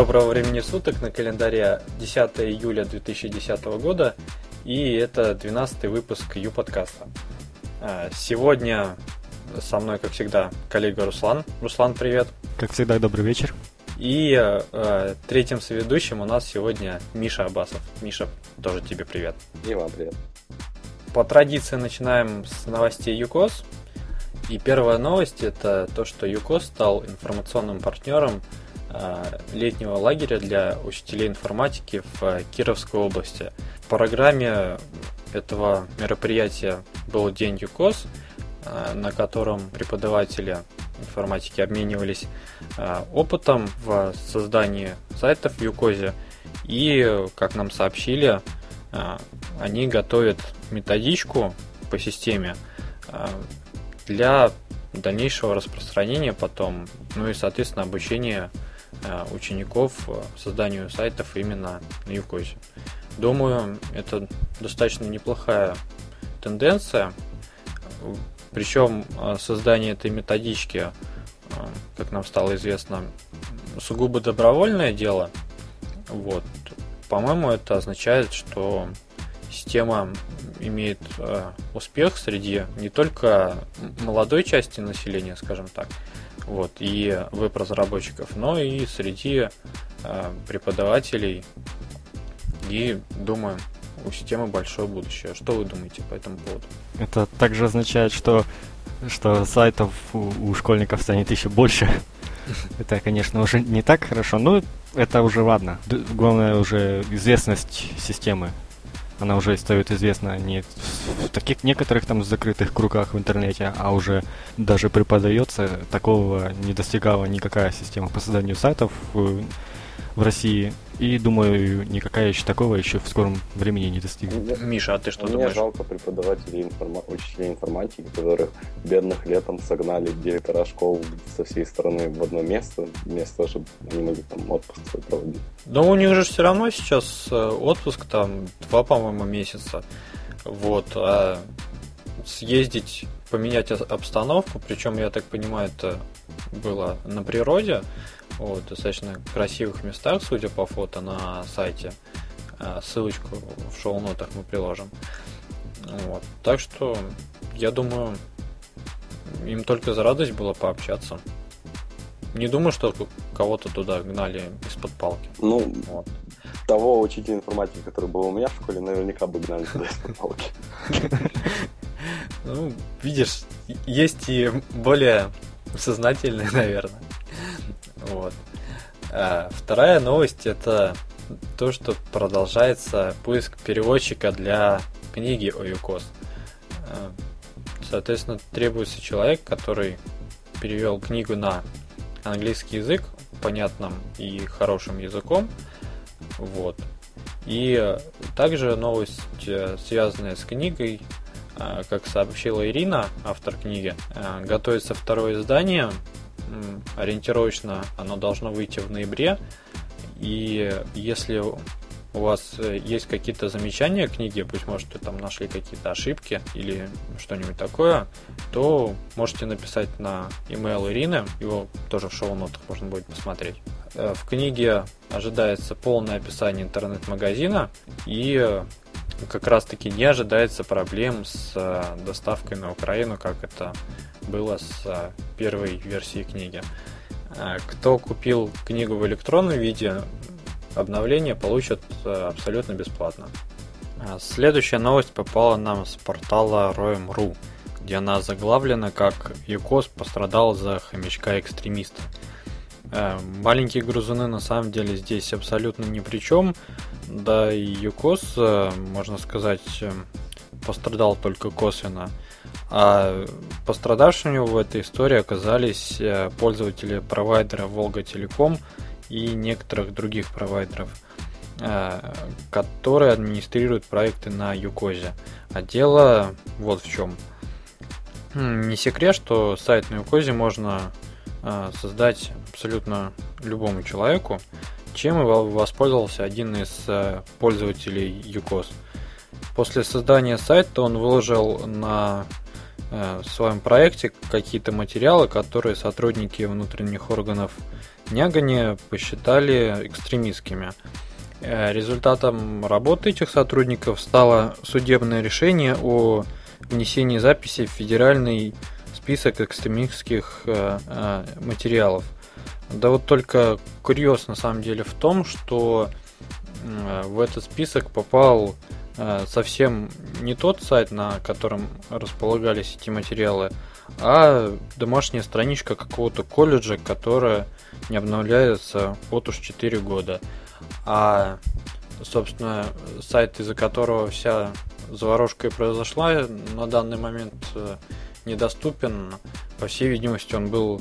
Доброго времени суток на календаре 10 июля 2010 года и это 12 выпуск Ю-подкаста. А, сегодня со мной, как всегда, коллега Руслан. Руслан, привет. Как всегда, добрый вечер. И э, третьим соведущим у нас сегодня Миша Абасов. Миша, тоже тебе привет. И вам привет. По традиции начинаем с новостей ЮКОС. И первая новость это то, что ЮКОС стал информационным партнером летнего лагеря для учителей информатики в Кировской области. В программе этого мероприятия был День ЮКОС, э, на котором преподаватели информатики обменивались э, опытом в создании сайтов в ЮКОЗе. И, как нам сообщили, э, они готовят методичку по системе для дальнейшего распространения потом, ну и, соответственно, обучения учеников созданию сайтов именно на ЮКОЗе. Думаю, это достаточно неплохая тенденция. Причем а, создание этой методички, как нам стало известно, сугубо добровольное дело. Вот. По-моему, это означает, что система имеет э, успех среди не только молодой части населения, скажем так, вот, и веб-разработчиков, но и среди э, преподавателей. И думаю, у системы большое будущее. Что вы думаете по этому поводу? Это также означает, что, что сайтов у, у школьников станет еще больше. Это, конечно, уже не так хорошо, но это уже ладно. Главное уже известность системы. Она уже становится известна не в таких некоторых там закрытых кругах в интернете, а уже даже преподается. Такого не достигала никакая система по созданию сайтов в, России. И думаю, никакая еще такого еще в скором времени не достигнет. Миша, а ты что Мне думаешь? жалко преподавателей, информа... учителей информатики, которых бедных летом согнали директора школ со всей страны в одно место, вместо того, чтобы они могли там отпуск свой проводить. Но у них же все равно сейчас э, отпуск там два, по-моему, месяца. Вот. А съездить, поменять обстановку, причем, я так понимаю, это было на природе, вот, достаточно красивых местах, судя по фото на сайте. А, ссылочку в шоу-нотах мы приложим. Вот. Так что, я думаю, им только за радость было пообщаться. Не думаю, что кого-то туда гнали из-под палки. Ну, вот. того учителя информатики, который был у меня в школе, наверняка бы гнали туда из-под палки. Ну, видишь, есть и более сознательные, наверное. Вот. А вторая новость это то, что продолжается поиск переводчика для книги о ЮКОС. А, соответственно, требуется человек, который перевел книгу на английский язык понятным и хорошим языком. Вот. И также новость, э, связанная с книгой, как сообщила Ирина, автор книги, готовится второе издание ориентировочно оно должно выйти в ноябре. И если у вас э, есть какие-то замечания к книге, быть может, вы там нашли какие-то ошибки или что-нибудь такое, то можете написать на email Ирины, его тоже в шоу-нотах можно будет посмотреть. Э, в книге ожидается полное описание интернет-магазина и как раз таки не ожидается проблем с э, доставкой на Украину, как это было с э, первой версией книги. Э, кто купил книгу в электронном виде, обновление получат абсолютно бесплатно. Следующая новость попала нам с портала Roem.ru, где она заглавлена как «ЮКОС пострадал за хомячка-экстремиста». Маленькие грузуны на самом деле здесь абсолютно ни при чем. Да и ЮКОС, можно сказать, пострадал только косвенно. А пострадавшими в этой истории оказались э, пользователи провайдера Волга Телеком и некоторых других провайдеров, которые администрируют проекты на Юкозе. А дело вот в чем. Не секрет, что сайт на Юкозе можно создать абсолютно любому человеку, чем и воспользовался один из э, пользователей UCOS. После создания сайта он выложил на э, своем проекте какие-то материалы, которые сотрудники внутренних органов Нягани посчитали экстремистскими. Э, результатом работы этих сотрудников стало судебное решение о внесении записи в федеральный список экстремистских э, материалов. Да вот только курьез на самом деле в том, что в этот список попал совсем не тот сайт, на котором располагались эти материалы, а домашняя страничка какого-то колледжа, которая не обновляется вот уж 4 года. А, собственно, сайт, из-за которого вся заварушка и произошла, на данный момент э, недоступен. По всей видимости, он был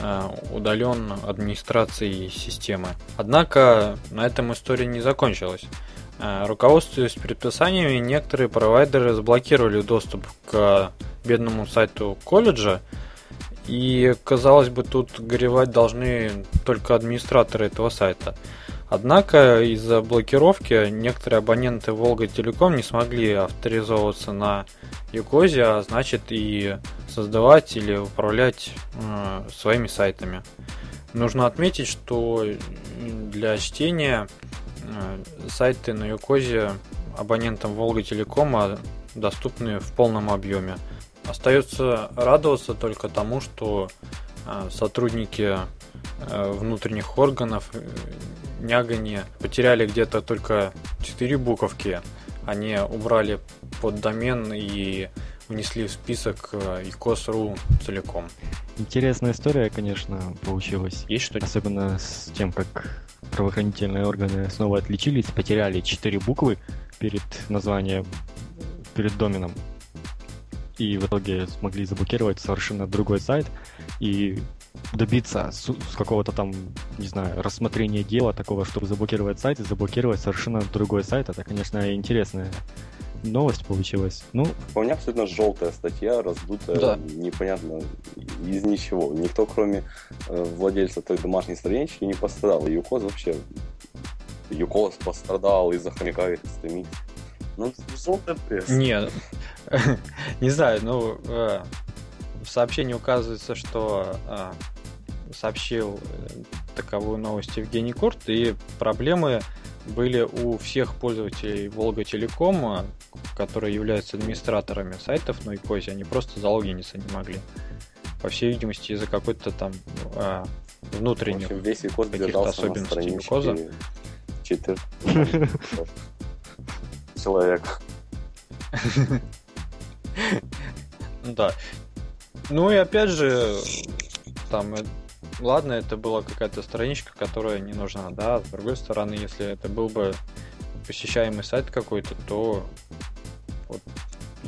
э, удален администрацией системы. Однако на этом история не закончилась. Э, руководствуясь предписаниями, некоторые провайдеры заблокировали доступ к бедному сайту колледжа, и, казалось бы, тут горевать должны только администраторы этого сайта. Однако из-за блокировки некоторые абоненты Волга Телеком не смогли авторизовываться на Юкозе, а значит и создавать или управлять э, своими сайтами. Нужно отметить, что для чтения сайты на Юкозе абонентам Волга Телекома доступны в полном объеме. Остается радоваться только тому, что э, сотрудники э, внутренних органов э, Нягани потеряли где-то только 4 буковки. Они убрали под домен и внесли в список icos.ru целиком. Интересная история, конечно, получилась. Есть что Особенно с тем, как правоохранительные органы снова отличились, потеряли 4 буквы перед названием, перед доменом и в итоге смогли заблокировать совершенно другой сайт и добиться с, с какого-то там, не знаю, рассмотрения дела такого, чтобы заблокировать сайт и заблокировать совершенно другой сайт. Это, конечно, интересная новость получилась. Ну, у меня абсолютно желтая статья, раздутая, да. непонятно из ничего. Никто, кроме э, владельца той домашней странички, не пострадал. Юкос вообще... Юкос пострадал из-за хомяка экстремистов. Ну, желтая пресса. Нет, Не знаю, ну, э, в сообщении указывается, что э, сообщил э, таковую новость Евгений Курт, и проблемы были у всех пользователей Волга Телекома, которые являются администраторами сайтов на икозе, они просто залогиниться не могли. По всей видимости, из-за какой-то там э, внутренних каких-то особенностей Юкоза. Человек. Да. Ну и опять же, там, э, ладно, это была какая-то страничка, которая не нужна, да. С другой стороны, если это был бы посещаемый сайт какой-то, то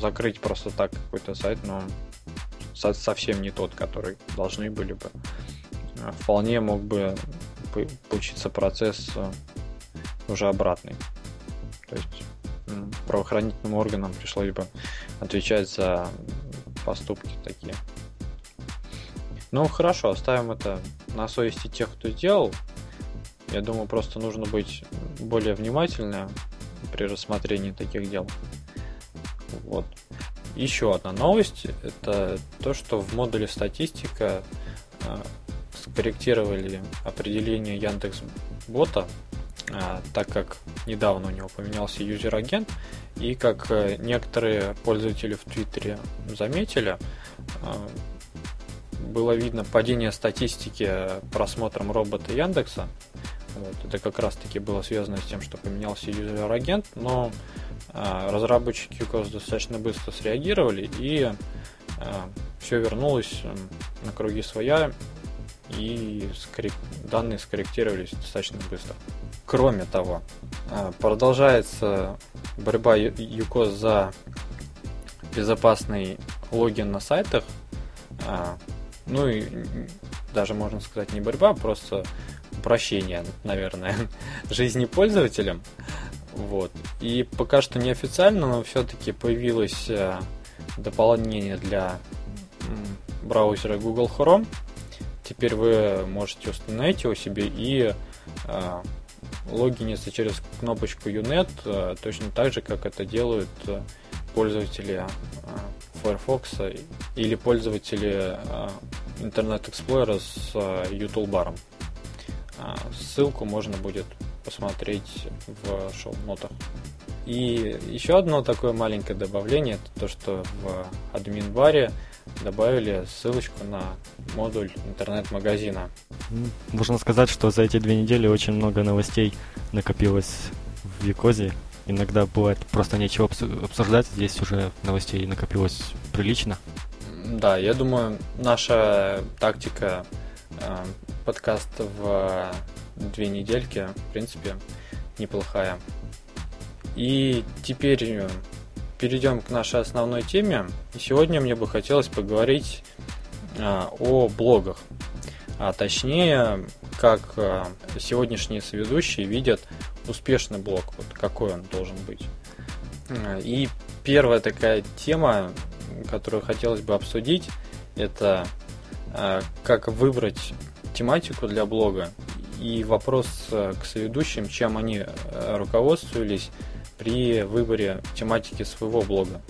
закрыть просто так какой-то сайт, но совсем не тот, который должны были бы. А вполне мог бы получиться процесс э, уже обратный. То есть правоохранительным органам пришлось бы отвечать за поступки такие. Ну хорошо, оставим это на совести тех, кто сделал. Я думаю, просто нужно быть более внимательным при рассмотрении таких дел. Вот. Еще одна новость – это то, что в модуле статистика э, скорректировали определение Яндекс Бота а, так как недавно у него поменялся юзер-агент, и как э, некоторые пользователи в Твиттере заметили, а, было видно падение статистики просмотром робота Яндекса. Вот, это как раз таки было связано с тем, что поменялся юзер-агент, но а, разработчики UCOS достаточно быстро среагировали, и все вернулось на круги своя, и скоррек... данные скорректировались достаточно быстро. Кроме того, а, продолжается борьба ЮКОС за безопасный логин на сайтах. А, ну и даже можно сказать не борьба, а просто упрощение, наверное, жизни пользователям. Вот. И пока что неофициально, но все-таки появилось дополнение для браузера Google Chrome. Теперь вы можете установить его себе и логиниться через кнопочку UNET э, точно так же, как это делают э, пользователи э, Firefox или пользователи Internet Explorer с UToolbar. А, ссылку можно будет посмотреть в шоу-нотах. И еще одно такое маленькое добавление, это то, что в админ-баре добавили ссылочку на модуль интернет-магазина. Можно сказать, что за эти две недели очень много новостей накопилось в Викозе. Иногда бывает просто нечего обсуждать, здесь уже новостей накопилось прилично. Да, я думаю, наша тактика э, подкаст в две недельки, в принципе, неплохая. И теперь э, перейдем к нашей основной теме. И сегодня мне бы хотелось поговорить а, о блогах. А точнее, как сегодняшние соведущие видят успешный блог, вот какой он должен быть. И первая такая тема, которую хотелось бы обсудить, это как выбрать тематику для блога и вопрос к соведущим, чем они руководствовались при выборе тематики своего блога.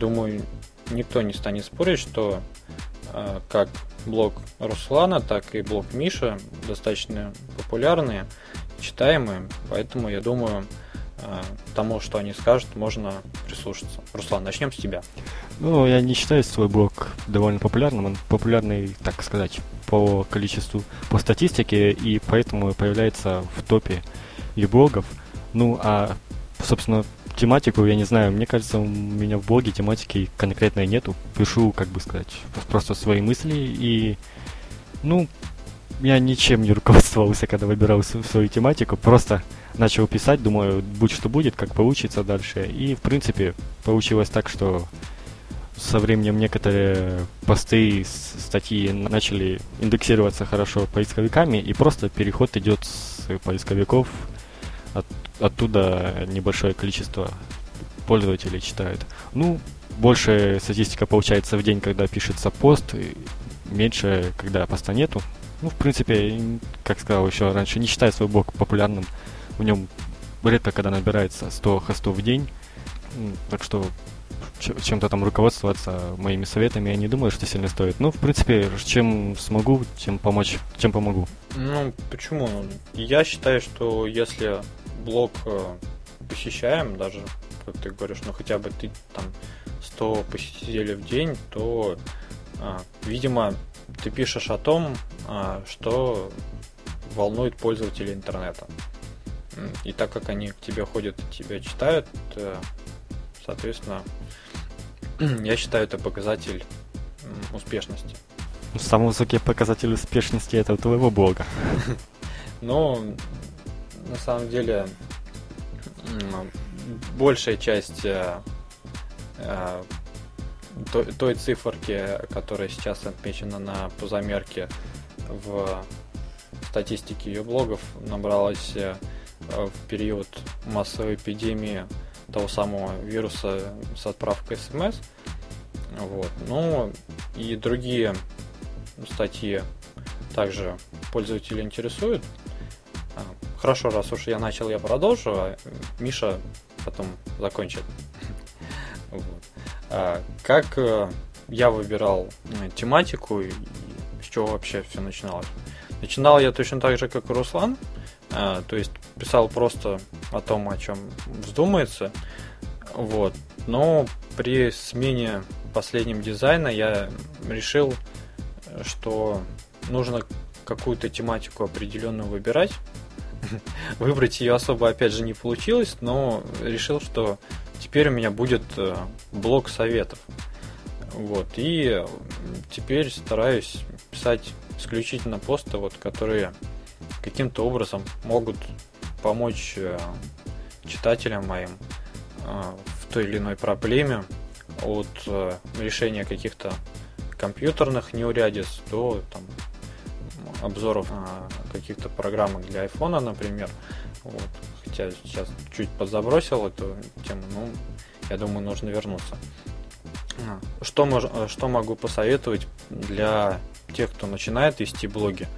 Думаю, никто не станет спорить, что э, как блог Руслана, так и блог Миша достаточно популярные, читаемые, поэтому я думаю, э, тому, что они скажут, можно прислушаться. Руслан, начнем с тебя. Ну, я не считаю свой блог довольно популярным. Он популярный, так сказать, по количеству, по статистике, и поэтому появляется в топе и блогов. Ну, а собственно, тематику, я не знаю, мне кажется, у меня в блоге тематики конкретной нету. Пишу, как бы сказать, просто свои мысли и, ну, я ничем не руководствовался, когда выбирал свою тематику, просто начал писать, думаю, будь что будет, как получится дальше. И, в принципе, получилось так, что со временем некоторые посты, статьи начали индексироваться хорошо поисковиками, и просто переход идет с поисковиков от, оттуда небольшое количество пользователей читают. Ну, больше статистика получается в день, когда пишется пост, меньше, когда поста нету. Ну, в принципе, как сказал еще раньше, не считаю свой блог популярным. В нем редко когда набирается 100 хостов в день. Так что чем-то там руководствоваться моими советами я не думаю, что сильно стоит. Ну, в принципе, чем смогу, тем помочь, чем помогу. Ну, почему? Я считаю, что если блог э, посещаем, даже, как ты говоришь, ну хотя бы ты там 100 посетителей в день, то, а, видимо, ты пишешь о том, а, что волнует пользователей интернета. И так как они к тебе ходят и тебя читают, э, соответственно, я считаю это показатель успешности. Самый высокий показатель успешности это у твоего блога. Но на самом деле большая часть э, э, той, циферки, которая сейчас отмечена на пузомерке в статистике ее блогов, набралась в период массовой эпидемии того самого вируса с отправкой смс. Вот. Ну и другие статьи также пользователи интересуют. А, хорошо, раз уж я начал, я продолжу, а Миша потом закончит. Вот. А, как э, я выбирал э, тематику и с чего вообще все начиналось? Начинал я точно так же, как и Руслан, а, то есть писал просто о том, о чем вздумается. Вот. Но при смене последним дизайна я решил, что нужно какую-то тематику определенную выбирать. Выбрать ее особо, опять же, не получилось, но решил, что теперь у меня будет э, блок советов. Вот. И теперь стараюсь писать исключительно посты, вот, которые каким-то образом могут помочь э, читателям моим э, в той или иной проблеме от решения каких-то компьютерных неурядиц до там, обзоров каких-то программок для iPhone, например. Вот. Хотя сейчас чуть подзабросил эту тему, но я думаю, нужно вернуться. А, что, мож, что могу посоветовать для тех, кто начинает вести блоги?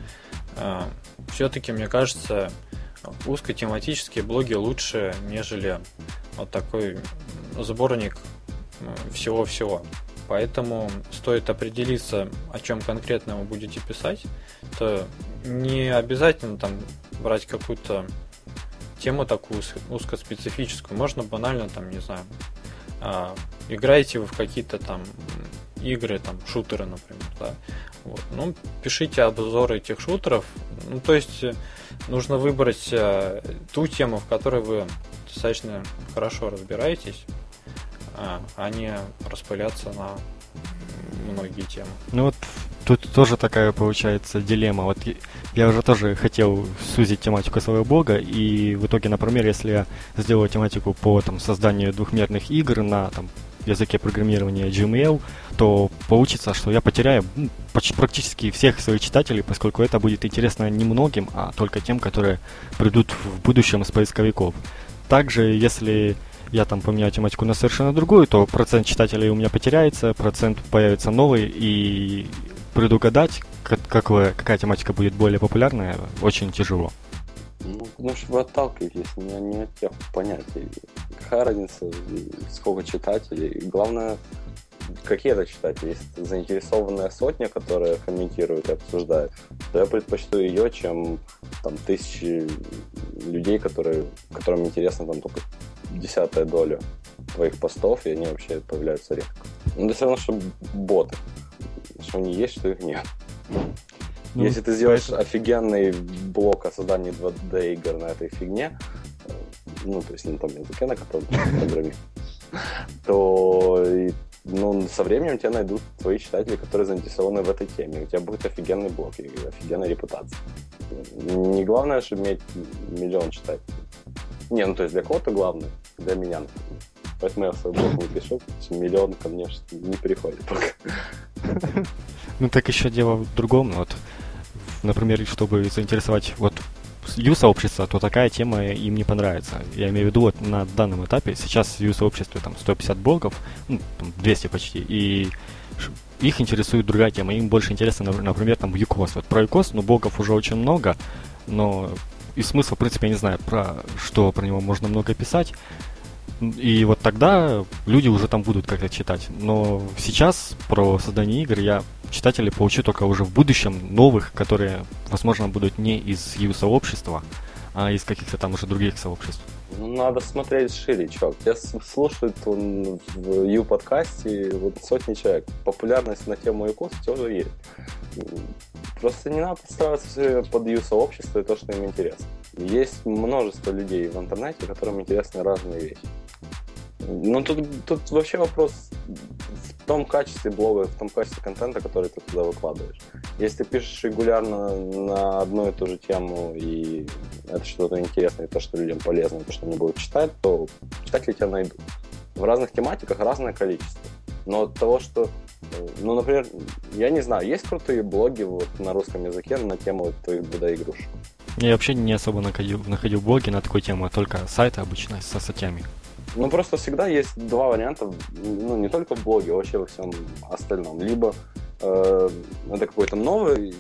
Все-таки, мне кажется, узкотематические блоги лучше, нежели вот такой сборник всего-всего. Поэтому стоит определиться, о чем конкретно вы будете писать. То не обязательно там брать какую-то тему такую узкоспецифическую. Можно банально там, не знаю, а, играете вы в какие-то там игры, там, шутеры, например, да. Вот. Ну, пишите обзоры этих шутеров. Ну, то есть э, нужно выбрать а, ту тему, в которой вы достаточно хорошо разбираетесь, а, а не распыляться на многие темы. Ну вот тут тоже такая получается дилемма. Вот я уже тоже хотел сузить тематику своего блога, и в итоге, например, если я сделаю тематику по там, созданию двухмерных игр на там, языке программирования Gmail, то получится, что я потеряю почти, практически всех своих читателей, поскольку это будет интересно не многим, а только тем, которые придут в будущем из поисковиков. Также, если я там поменяю тематику на совершенно другую, то процент читателей у меня потеряется, процент появится новый, и предугадать, как, какая тематика будет более популярная, очень тяжело. Ну, потому что вы отталкиваетесь не, не от тех понятий. Какая разница, сколько читателей? Главное, какие это читатели? Если заинтересованная сотня, которая комментирует и обсуждает, то я предпочту ее, чем там тысячи людей, которые, которым интересно там только десятая доля твоих постов, и они вообще появляются редко. Но это все равно, что боты. Что они есть, что их нет. Ну, Если ты сделаешь поэтому... офигенный блок о создании 2D игр на этой фигне, э, ну, то есть на том языке, на котором ты программируешь, то ну, со временем тебя найдут твои читатели, которые заинтересованы в этой теме. У тебя будет офигенный блог и офигенная репутация. Не главное, чтобы иметь миллион читателей. Не, ну то есть для кого-то главное, для меня, например. Поэтому я в свой блог не пишу, миллион ко мне не приходит пока. Ну так еще дело в другом. Вот, например, чтобы заинтересовать вот Ю-сообщество, то такая тема им не понравится. Я имею в виду вот на данном этапе. Сейчас в Ю-сообществе там 150 блогов, ну, 200 почти, и их интересует другая тема. Им больше интересно, например, там ЮКОС. Вот про ЮКОС, ну, блогов уже очень много, но и смысла, в принципе, я не знаю, про что про него можно много писать. И вот тогда люди уже там будут как-то читать. Но сейчас про создание игр я читателей получу только уже в будущем новых, которые, возможно, будут не из Ю-сообщества, а из каких-то там уже других сообществ. Надо смотреть шире, чувак. Тебя слушают он в Ю-подкасте вот сотни человек. Популярность на тему ЮКОС тоже есть. Просто не надо подстраиваться под Ю-сообщество и то, что им интересно. Есть множество людей в интернете, которым интересны разные вещи. Ну, тут, тут вообще вопрос в том качестве блога, в том качестве контента, который ты туда выкладываешь. Если ты пишешь регулярно на одну и ту же тему, и это что-то интересное, то, что людям полезно, то, что они будут читать, то читатели тебя найдут. В разных тематиках разное количество. Но от того, что ну, например, я не знаю, есть крутые блоги вот на русском языке на тему твоих 2D-игрушек? Я вообще не особо находил, находил блоги на такую тему, а только сайты обычно со статьями. Ну, просто всегда есть два варианта, ну, не только в блоге, а вообще во всем остальном. Либо э, это какой-то новый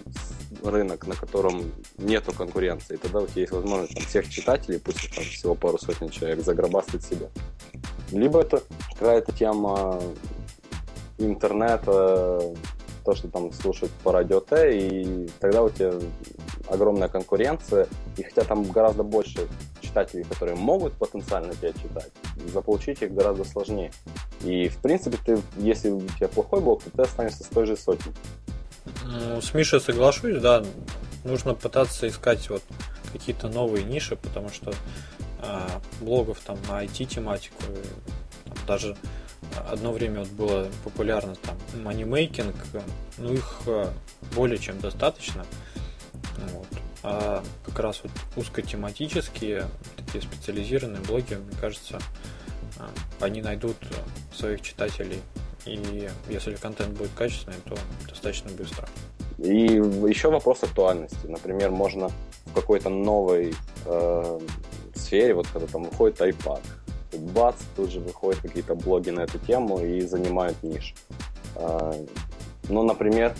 рынок, на котором нету конкуренции, и тогда у тебя есть возможность там, всех читателей, пусть там всего пару сотен человек, загробастать себе. Либо это какая-то тема интернета, то, что там слушают по радио Т, и тогда у тебя огромная конкуренция, и хотя там гораздо больше читателей, которые могут потенциально тебя читать, заполучить их гораздо сложнее. И, в принципе, ты, если у тебя плохой блог, то ты останешься с той же сотней. Ну, с Мишей соглашусь, да. Нужно пытаться искать вот какие-то новые ниши, потому что э, блогов там на IT-тематику, там, даже одно время вот было популярно там манимейкинг, ну их а, более чем достаточно. Вот. А как раз вот узкотематические, такие специализированные блоги, мне кажется, а, они найдут своих читателей. И если контент будет качественный, то достаточно быстро. И еще вопрос актуальности. Например, можно в какой-то новой э, сфере, вот когда там выходит iPad, бац, тут же выходят какие-то блоги на эту тему и занимают ниш. Э, ну, например,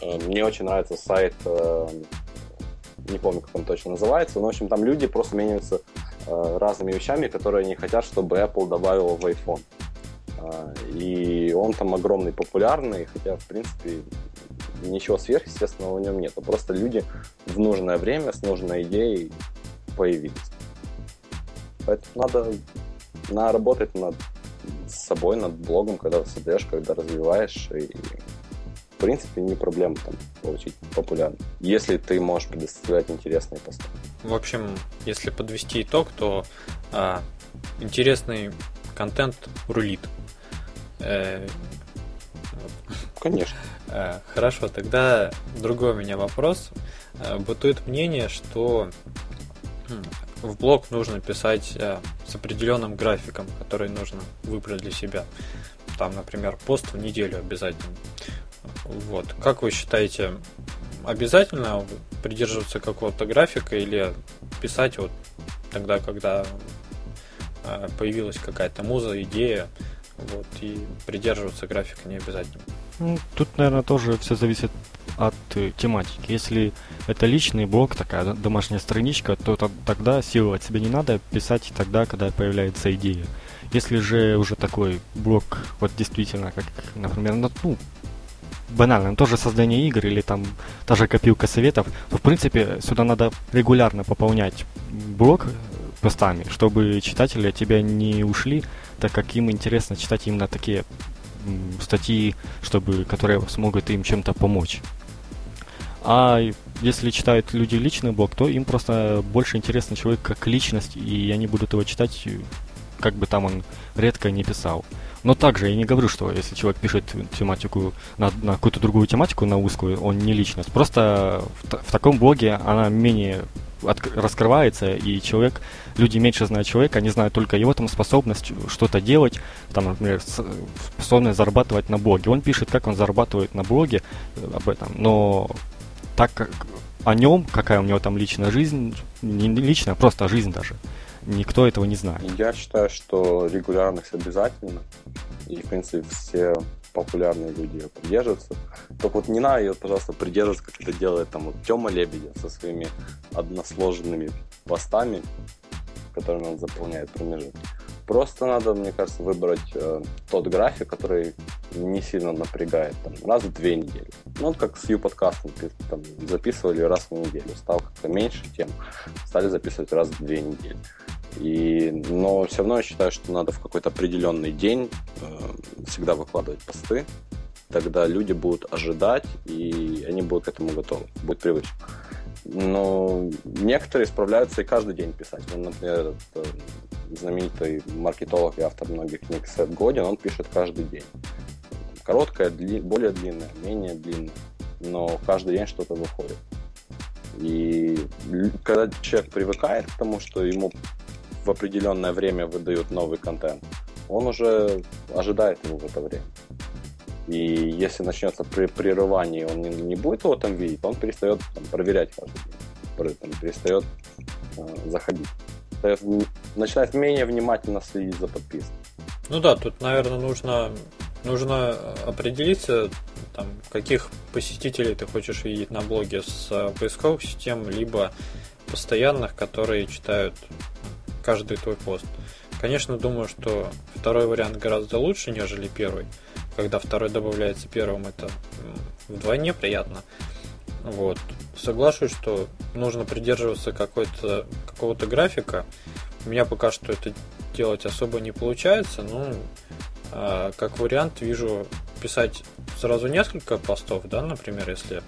э, мне очень нравится сайт э, не помню, как он точно называется, но, в общем, там люди просто меняются э, разными вещами, которые они хотят, чтобы Apple добавила в iPhone. Э, и он там огромный, популярный, хотя, в принципе, ничего сверхъестественного в нем нет. Просто люди в нужное время с нужной идеей появились. Поэтому надо, надо работать над собой, над блогом, когда создаешь, когда развиваешь. И, в принципе, не проблема там получить популярность. Если ты можешь предоставлять интересные посты. В общем, если подвести итог, то а, интересный контент рулит. Э, Конечно. Э, хорошо, тогда другой у меня вопрос. Э, бытует мнение, что хм, в блог нужно писать э, с определенным графиком, который нужно выбрать для себя. Там, например, пост в неделю обязательно. Вот. Как вы считаете, обязательно придерживаться какого-то графика или писать вот тогда, когда появилась какая-то муза, идея, вот, и придерживаться графика не обязательно. Ну, тут, наверное, тоже все зависит от э, тематики. Если это личный блог, такая домашняя страничка, то тогда силы от себя не надо писать тогда, когда появляется идея. Если же уже такой блог, вот действительно, как, например, ну, банально, тоже создание игр или там та же копилка советов, то в принципе сюда надо регулярно пополнять блог постами, чтобы читатели от тебя не ушли, так как им интересно читать именно такие статьи, чтобы, которые смогут им чем-то помочь. А если читают люди личный блог, то им просто больше интересен человек как личность, и они будут его читать, как бы там он редко не писал. Но также я не говорю, что если человек пишет тематику на, на какую-то другую тематику, на узкую, он не личность. Просто в, в таком блоге она менее от, раскрывается, и человек, люди меньше знают человека, они знают только его там способность что-то делать, там, например, способность зарабатывать на блоге. Он пишет, как он зарабатывает на блоге э, об этом, но так как о нем, какая у него там личная жизнь, не личная, просто жизнь даже, никто этого не знает. Я считаю, что регулярность обязательно, и, в принципе, все популярные люди ее придерживаются. Только вот не надо ее, пожалуйста, придерживаться, как это делает там вот Тёма Лебедев со своими односложенными постами, которыми он заполняет промежутки. Просто надо, мне кажется, выбрать э, тот график, который не сильно напрягает, там, раз в две недели. Ну, вот как с Ю-подкастом, там, записывали раз в неделю, стал как-то меньше тем, стали записывать раз в две недели. И, но все равно я считаю, что надо в какой-то определенный день э, всегда выкладывать посты. Тогда люди будут ожидать, и они будут к этому готовы, будет привычно. Но некоторые справляются и каждый день писать. Ну, например, этот, э, знаменитый маркетолог и автор многих книг Сет Годин, он пишет каждый день. Короткая, дли, более длинная, менее длинная, но каждый день что-то выходит. И когда человек привыкает к тому, что ему в определенное время выдают новый контент, он уже ожидает его в это время. И если начнется при прерывание, он не, не будет его там видеть, он перестает там, проверять каждый день, перестает э, заходить. Есть начинает менее внимательно следить за подпиской. Ну да, тут, наверное, нужно, нужно определиться, там, каких посетителей ты хочешь видеть на блоге с э, поисковых систем, либо постоянных, которые читают каждый твой пост. Конечно, думаю, что второй вариант гораздо лучше, нежели первый. Когда второй добавляется первым, это вдвойне приятно. Вот. Соглашусь, что нужно придерживаться какой-то, какого-то графика. У меня пока что это делать особо не получается, но э, как вариант вижу писать сразу несколько постов, да, например, если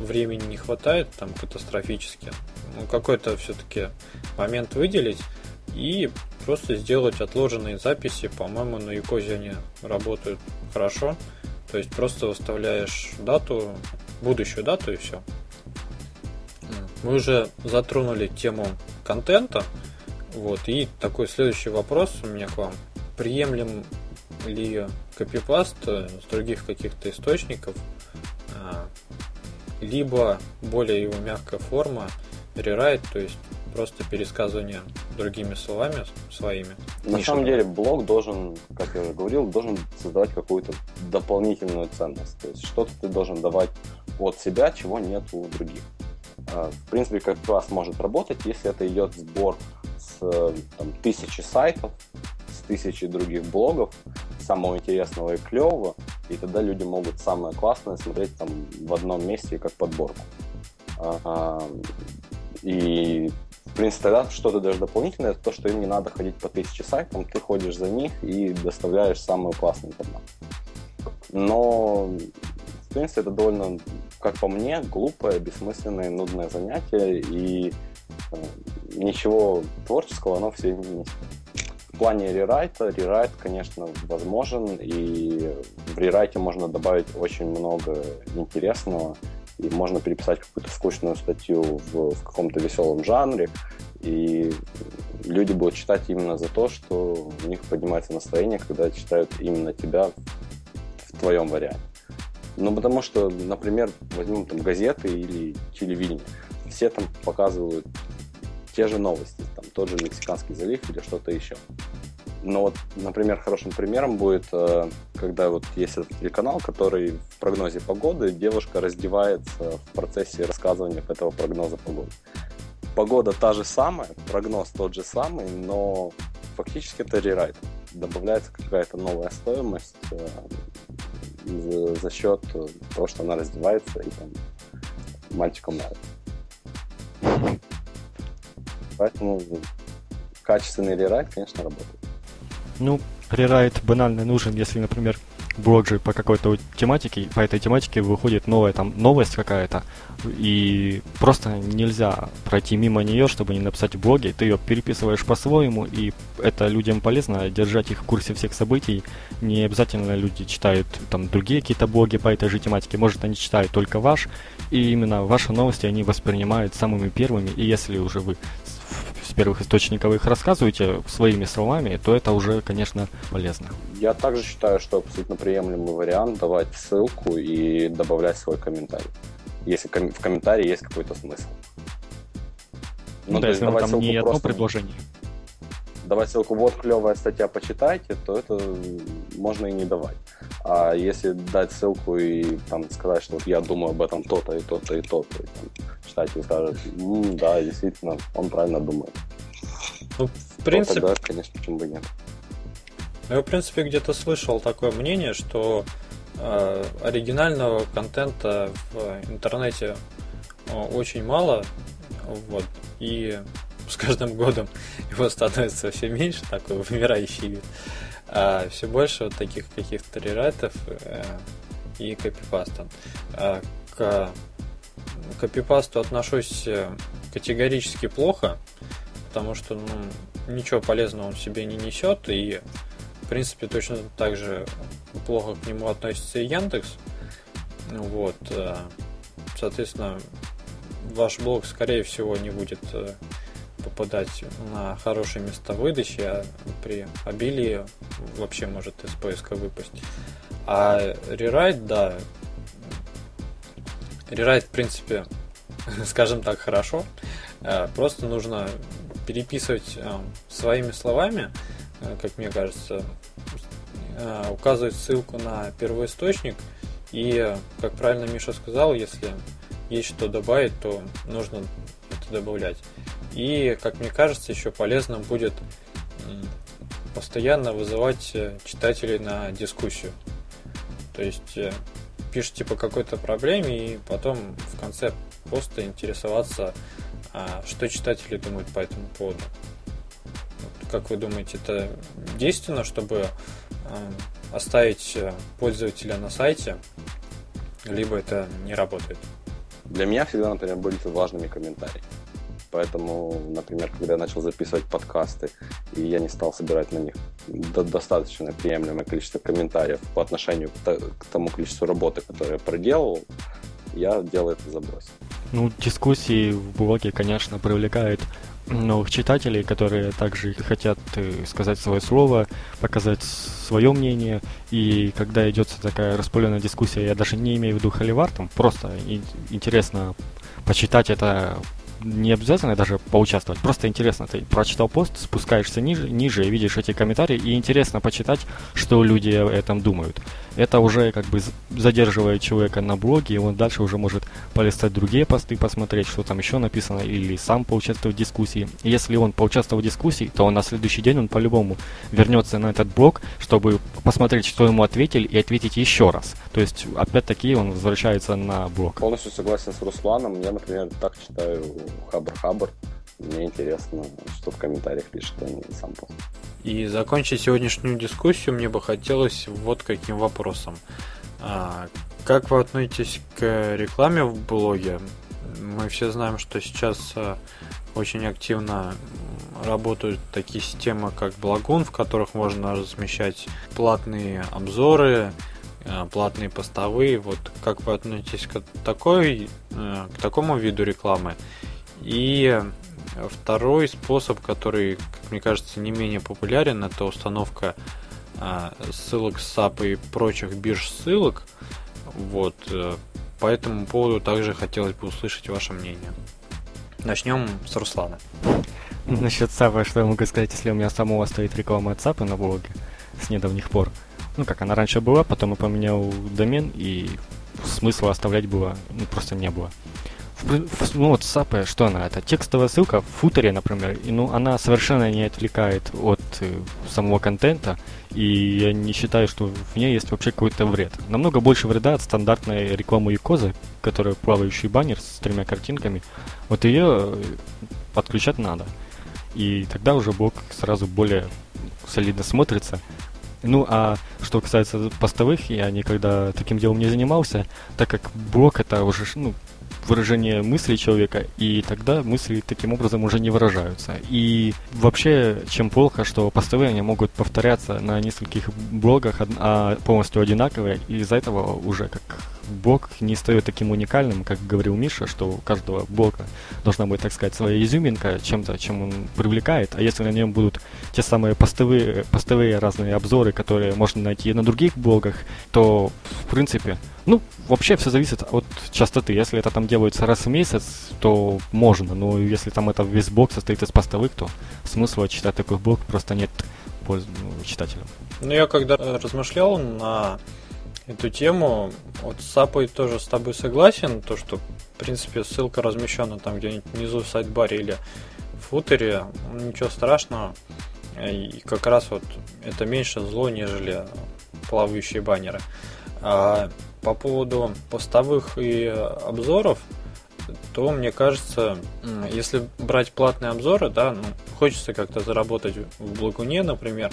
времени не хватает там катастрофически, ну, какой-то все-таки момент выделить и просто сделать отложенные записи. По-моему, на Юкозе они работают хорошо. То есть просто выставляешь дату, будущую дату и все. Мы уже затронули тему контента. Вот, и такой следующий вопрос у меня к вам. Приемлем ли копипаст с других каких-то источников, а, либо более его мягкая форма рерайт, то есть просто пересказывание другими словами своими. На самом деле блог должен, как я уже говорил, должен создавать какую-то дополнительную ценность. То есть что-то ты должен давать от себя, чего нет у других. А, в принципе, как класс может работать, если это идет сбор с там, тысячи сайтов, с тысячи других блогов, самого интересного и клевого, и тогда люди могут самое классное смотреть там в одном месте как подборку. И в принципе, тогда что-то даже дополнительное, это то, что им не надо ходить по тысяче сайтам, ты ходишь за них и доставляешь самую классную информацию. Но, в принципе, это довольно, как по мне, глупое, бессмысленное, нудное занятие, и э, ничего творческого оно все не несет. В плане рерайта, рерайт, конечно, возможен, и в рерайте можно добавить очень много интересного, и можно переписать какую-то скучную статью в, в каком-то веселом жанре, и люди будут читать именно за то, что у них поднимается настроение, когда читают именно тебя в твоем варианте. Ну, потому что, например, возьмем там газеты или телевидение. Все там показывают те же новости, там тот же Мексиканский залив или что-то еще. Но вот, например, хорошим примером будет, э, когда вот есть этот телеканал, который в прогнозе погоды девушка раздевается в процессе рассказывания этого прогноза погоды. Погода та же самая, прогноз тот же самый, но фактически это рерайт. Добавляется какая-то новая стоимость э, за, счет того, что она раздевается и там мальчикам нравится. Поэтому качественный рерайт, конечно, работает. Ну, рерайт банально нужен, если, например, блог же по какой-то тематике, по этой тематике выходит новая там новость какая-то, и просто нельзя пройти мимо нее, чтобы не написать в блоге. Ты ее переписываешь по-своему, и это людям полезно, держать их в курсе всех событий. Не обязательно люди читают там другие какие-то блоги по этой же тематике, может они читают только ваш, и именно ваши новости они воспринимают самыми первыми, и если уже вы с первых источников их рассказываете своими словами, то это уже, конечно, полезно. Я также считаю, что абсолютно приемлемый вариант давать ссылку и добавлять свой комментарий, если в комментарии есть какой-то смысл. Ну, ну да, если там не одно предложение. Давать ссылку, вот клевая статья, почитайте, то это можно и не давать. А если дать ссылку и там сказать, что вот я думаю об этом то-то и то-то и то-то, и там, читатель скажет, да, действительно, он правильно думает. Ну, в принципе... тогда, конечно, почему бы нет. Ну, я, в принципе, где-то слышал такое мнение, что э, оригинального контента в интернете э, очень мало, вот, и с каждым годом его становится все меньше, такой вымирающий вид. А все больше вот таких каких-то рерайтов э, и копипаста. А к копипасту отношусь э, категорически плохо, потому что ну, ничего полезного он себе не несет, и в принципе точно так же плохо к нему относится и Яндекс. Вот, э, соответственно, ваш блог, скорее всего, не будет э, попадать на хорошие места выдачи, а при обилии вообще может из поиска выпасть. А рерайт, да, рерайт, в принципе, скажем так, хорошо. Э, просто нужно переписывать э, своими словами, э, как мне кажется, указывать ссылку на первоисточник. И, как правильно Миша сказал, если есть что добавить, то нужно это добавлять. И, как мне кажется, еще полезно будет постоянно вызывать читателей на дискуссию. То есть пишете по какой-то проблеме и потом в конце поста интересоваться, а, что читатели думают по этому поводу. Как вы думаете, это действенно, чтобы а, оставить э, пользователя на сайте, либо это не работает? Для меня всегда, например, были важными комментарии. Поэтому, например, когда я начал записывать подкасты, и я не стал собирать на них достаточно приемлемое количество комментариев по отношению к тому количеству работы, которую я проделал, я делаю это заброс. Ну, дискуссии в блоге, конечно, привлекают новых читателей, которые также хотят э, сказать свое слово, показать свое мнение. И когда идет такая распыленная дискуссия, я даже не имею в виду холивар, там просто интересно почитать это не обязательно даже поучаствовать, просто интересно. Ты прочитал пост, спускаешься ниже, ниже и видишь эти комментарии, и интересно почитать, что люди о этом думают. Это уже как бы задерживает человека на блоге, и он дальше уже может полистать другие посты, посмотреть, что там еще написано, или сам поучаствовать в дискуссии. Если он поучаствовал в дискуссии, то на следующий день он по-любому вернется на этот блог, чтобы посмотреть, что ему ответили, и ответить еще раз. То есть, опять-таки, он возвращается на блог. Полностью согласен с Русланом. Я, например, так читаю Хабр-Хабр. Мне интересно, что в комментариях пишет, а не сам пост. И закончить сегодняшнюю дискуссию мне бы хотелось вот каким вопросом. А, как вы относитесь к рекламе в блоге? Мы все знаем, что сейчас а, очень активно работают такие системы, как Благун, в которых можно размещать платные обзоры, а, платные постовые. Вот как вы относитесь к такой, к такому виду рекламы? И Второй способ, который, как мне кажется, не менее популярен, это установка а, ссылок с SAP и прочих бирж ссылок. Вот. Э, по этому поводу также хотелось бы услышать ваше мнение. Начнем с Руслана. Насчет SAP, что я могу сказать, если у меня самого стоит реклама от SAP на блоге с недавних пор. Ну, как она раньше была, потом я поменял домен, и смысла оставлять было, ну, просто не было ну вот SAP, что она? Это текстовая ссылка в футере, например, и ну она совершенно не отвлекает от э, самого контента, и я не считаю, что в ней есть вообще какой-то вред. Намного больше вреда от стандартной рекламы Юкозы, которая плавающий баннер с тремя картинками. Вот ее э, подключать надо. И тогда уже блок сразу более солидно смотрится. Ну, а что касается постовых, я никогда таким делом не занимался, так как блок это уже, ну, выражение мысли человека, и тогда мысли таким образом уже не выражаются. И вообще, чем плохо, что постовые они могут повторяться на нескольких блогах, а полностью одинаковые, и из-за этого уже как блог не стает таким уникальным, как говорил Миша, что у каждого блога должна быть, так сказать, своя изюминка, чем-то, чем он привлекает. А если на нем будут те самые постовые, постовые разные обзоры, которые можно найти на других блогах, то, в принципе, ну, вообще все зависит от частоты. Если это там делается раз в месяц, то можно. Но если там это весь блог состоит из постовых, то смысла читать такой блог просто нет ну, читателям. Ну, я когда размышлял на эту тему. Вот с Апой тоже с тобой согласен, то что, в принципе, ссылка размещена там где-нибудь внизу в сайт-баре или в футере, ничего страшного. И как раз вот это меньше зло, нежели плавающие баннеры. А по поводу постовых и обзоров, то мне кажется, если брать платные обзоры, да, ну, хочется как-то заработать в Благуне, например,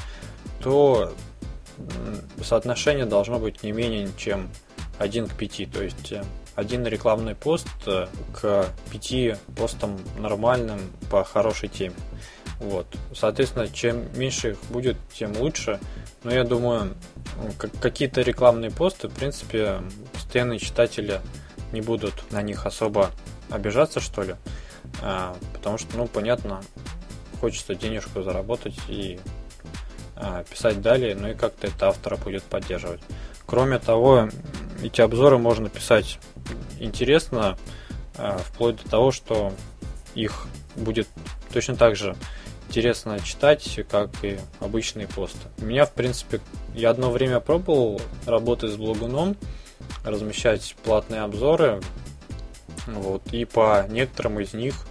то соотношение должно быть не менее чем 1 к 5. То есть э, один рекламный пост э, к 5 постам нормальным по хорошей теме. Вот. Соответственно, чем меньше их будет, тем лучше. Но я думаю, какие-то рекламные посты, в принципе, постоянные читатели не будут на них особо обижаться, что ли. А, потому что, ну, понятно, хочется денежку заработать и а, писать далее, ну и как-то это автора будет поддерживать. Кроме того, эти обзоры можно писать интересно, а, вплоть до того, что их будет точно так же интересно читать, как и обычные посты. У меня, в принципе, я одно время пробовал работать с блогуном, размещать платные обзоры, вот, и по некоторым из них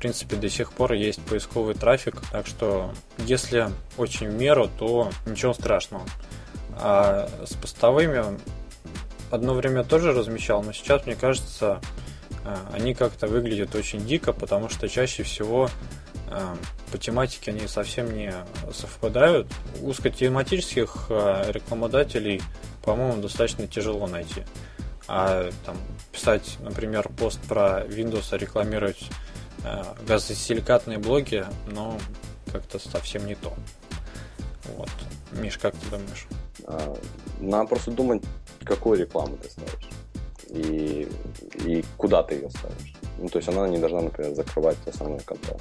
принципе, до сих пор есть поисковый трафик, так что если очень в меру, то ничего страшного. А с постовыми одно время тоже размещал, но сейчас, мне кажется, э, они как-то выглядят очень дико, потому что чаще всего по тематике они совсем не совпадают. Узкотематических э, рекламодателей, по-моему, достаточно тяжело найти. А там писать, например, пост про Windows, рекламировать Э, газосиликатные блоги, но как-то совсем не то. Вот. Миш, как ты думаешь? А, надо просто думать, какую рекламу ты ставишь и, и куда ты ее ставишь. Ну, то есть она не должна, например, закрывать основной контент.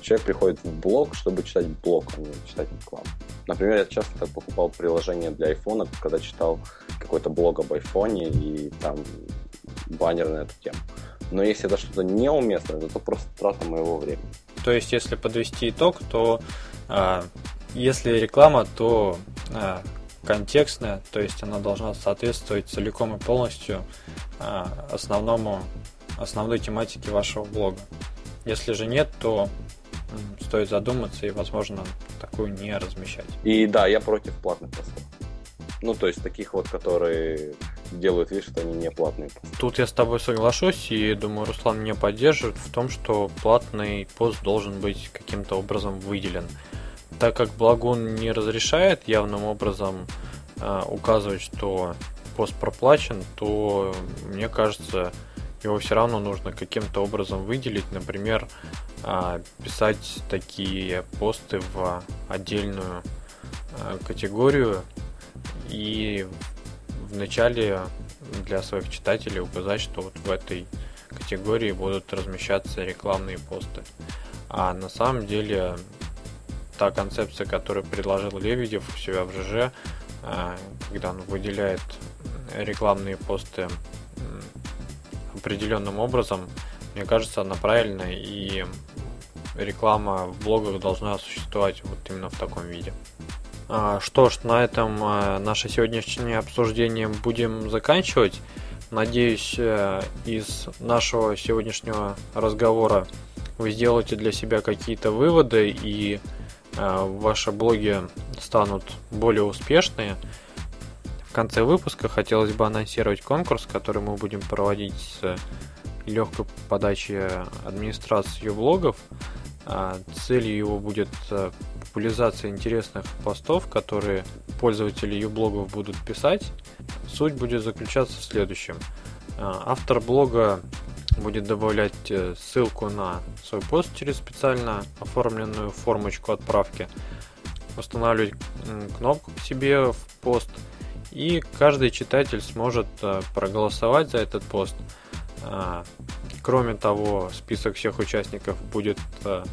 Человек приходит в блог, чтобы читать блог, а не читать рекламу. Например, я часто так покупал приложение для айфона, когда читал какой-то блог об айфоне и там баннер на эту тему. Но если это что-то неуместное, то это просто трата моего времени. То есть, если подвести итог, то а, если реклама, то а, контекстная, то есть она должна соответствовать целиком и полностью а, основному, основной тематике вашего блога. Если же нет, то стоит задуматься и, возможно, такую не размещать. И да, я против платных постов. Ну, то есть таких вот, которые делают вид, что они не платные. Тут я с тобой соглашусь, и думаю, Руслан меня поддержит в том, что платный пост должен быть каким-то образом выделен. Так как Благун не разрешает явным образом э, указывать, что пост проплачен, то мне кажется, его все равно нужно каким-то образом выделить, например, писать такие посты в отдельную э, категорию и в начале для своих читателей указать, что вот в этой категории будут размещаться рекламные посты. А на самом деле та концепция, которую предложил Лебедев у себя в ЖЖ, а, когда он выделяет рекламные посты определенным образом, мне кажется, она правильная и реклама в блогах должна существовать вот именно в таком виде. А, что ж, на этом а, наше сегодняшнее обсуждение будем заканчивать. Надеюсь, э, из нашего сегодняшнего разговора вы сделаете для себя какие-то выводы и а, ваши блоги станут более успешные. В конце выпуска хотелось бы анонсировать конкурс, который мы будем проводить с легкой подачи администрации блогов. Целью его будет э, популяризация интересных постов, которые пользователи юблогов будут писать. Суть будет заключаться в следующем. А, автор блога будет добавлять э, ссылку на свой пост через специально оформленную формочку отправки, устанавливать кнопку к себе в пост, и каждый читатель сможет э, проголосовать за этот пост. А, кроме того, список всех участников будет э,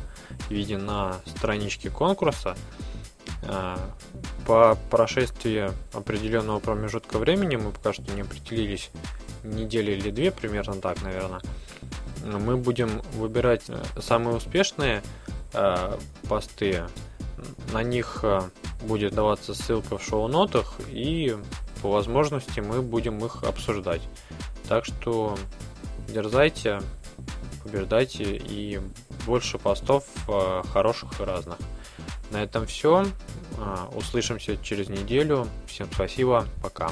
виден на страничке конкурса. А, по прошествии определенного промежутка времени, мы пока что не определились, недели или две, примерно так, наверное, мы будем выбирать э, самые успешные э, посты. На них будет даваться ссылка в шоу-нотах, и по возможности мы будем их обсуждать. Так что дерзайте, побеждайте и больше постов э, хороших и разных. На этом все. Э, услышимся через неделю. Всем спасибо. Пока.